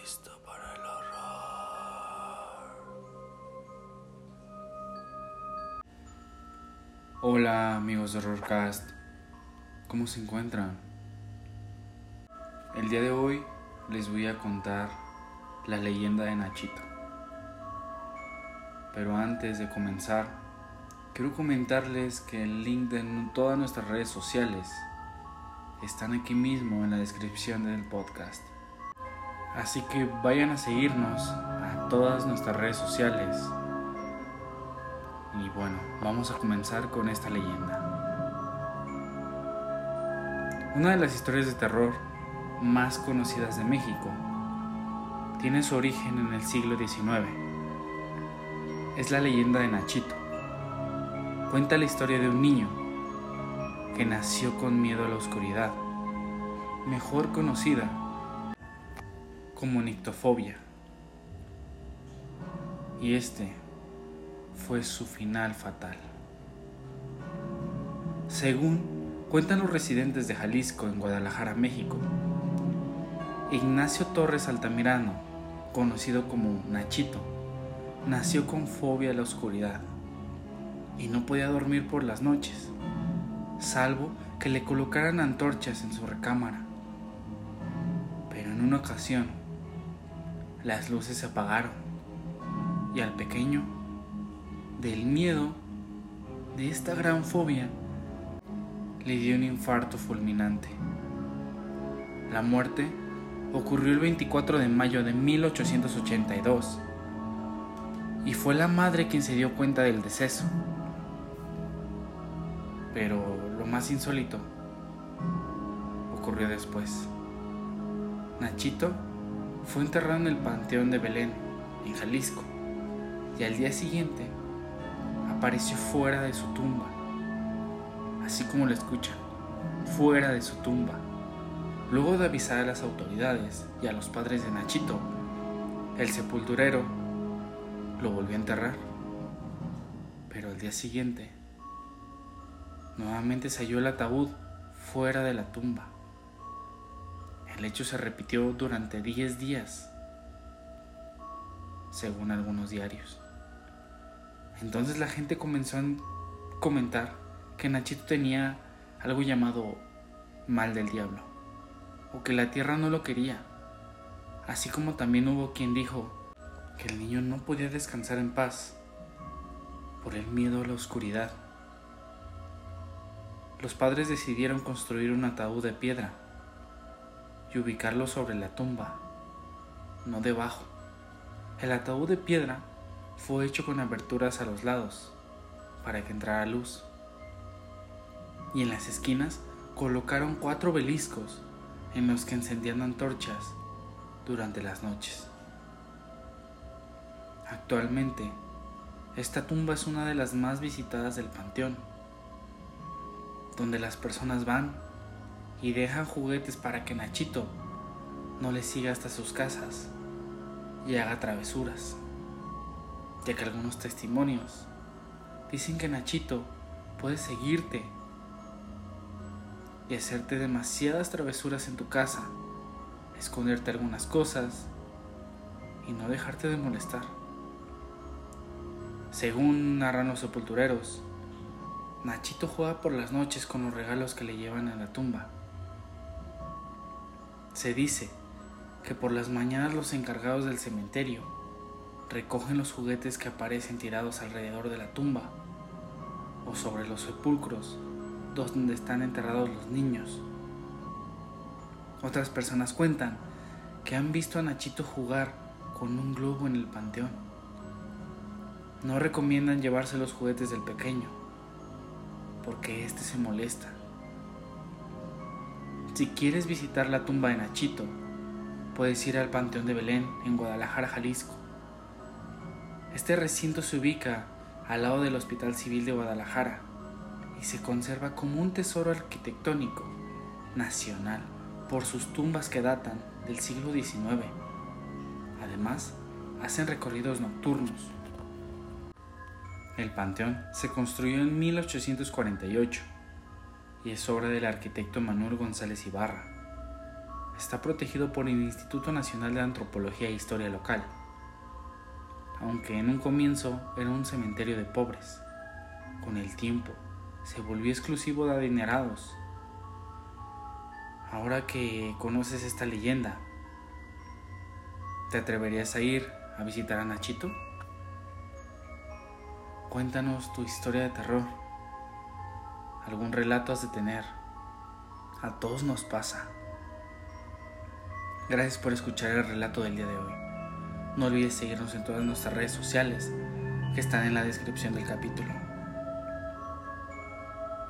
listo para el horror. Hola amigos de Horrorcast, ¿cómo se encuentran? El día de hoy les voy a contar la leyenda de Nachito. Pero antes de comenzar, quiero comentarles que el link de todas nuestras redes sociales están aquí mismo en la descripción del podcast. Así que vayan a seguirnos a todas nuestras redes sociales. Y bueno, vamos a comenzar con esta leyenda. Una de las historias de terror más conocidas de México tiene su origen en el siglo XIX. Es la leyenda de Nachito. Cuenta la historia de un niño que nació con miedo a la oscuridad, mejor conocida como nictofobia. Y este fue su final fatal. Según cuentan los residentes de Jalisco en Guadalajara, México, Ignacio Torres Altamirano, conocido como Nachito, nació con fobia a la oscuridad y no podía dormir por las noches, salvo que le colocaran antorchas en su recámara. Pero en una ocasión, las luces se apagaron y al pequeño, del miedo de esta gran fobia, le dio un infarto fulminante. La muerte ocurrió el 24 de mayo de 1882 y fue la madre quien se dio cuenta del deceso. Pero lo más insólito ocurrió después. Nachito fue enterrado en el Panteón de Belén, en Jalisco, y al día siguiente apareció fuera de su tumba, así como lo escuchan, fuera de su tumba. Luego de avisar a las autoridades y a los padres de Nachito, el sepulturero lo volvió a enterrar. Pero al día siguiente, nuevamente se halló el ataúd fuera de la tumba. El hecho se repitió durante 10 días, según algunos diarios. Entonces la gente comenzó a comentar que Nachito tenía algo llamado mal del diablo, o que la tierra no lo quería, así como también hubo quien dijo que el niño no podía descansar en paz por el miedo a la oscuridad. Los padres decidieron construir un ataúd de piedra y ubicarlo sobre la tumba, no debajo. El ataúd de piedra fue hecho con aberturas a los lados para que entrara luz. Y en las esquinas colocaron cuatro beliscos en los que encendían antorchas durante las noches. Actualmente, esta tumba es una de las más visitadas del panteón, donde las personas van y dejan juguetes para que Nachito no les siga hasta sus casas y haga travesuras, ya que algunos testimonios dicen que Nachito puede seguirte y hacerte demasiadas travesuras en tu casa, esconderte algunas cosas y no dejarte de molestar. Según narran los sepultureros, Nachito juega por las noches con los regalos que le llevan a la tumba. Se dice que por las mañanas los encargados del cementerio recogen los juguetes que aparecen tirados alrededor de la tumba o sobre los sepulcros donde están enterrados los niños. Otras personas cuentan que han visto a Nachito jugar con un globo en el panteón. No recomiendan llevarse los juguetes del pequeño, porque éste se molesta. Si quieres visitar la tumba de Nachito, puedes ir al Panteón de Belén en Guadalajara, Jalisco. Este recinto se ubica al lado del Hospital Civil de Guadalajara y se conserva como un tesoro arquitectónico nacional por sus tumbas que datan del siglo XIX. Además, hacen recorridos nocturnos. El panteón se construyó en 1848 y es obra del arquitecto Manuel González Ibarra. Está protegido por el Instituto Nacional de Antropología e Historia Local, aunque en un comienzo era un cementerio de pobres. Con el tiempo se volvió exclusivo de adinerados. Ahora que conoces esta leyenda, ¿te atreverías a ir a visitar a Nachito? Cuéntanos tu historia de terror. Algún relato has de tener. A todos nos pasa. Gracias por escuchar el relato del día de hoy. No olvides seguirnos en todas nuestras redes sociales que están en la descripción del capítulo.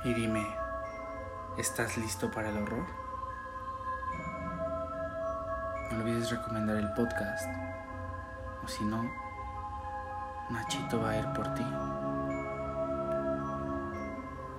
Y dime, ¿estás listo para el horror? No olvides recomendar el podcast. O si no, Nachito va a ir por ti.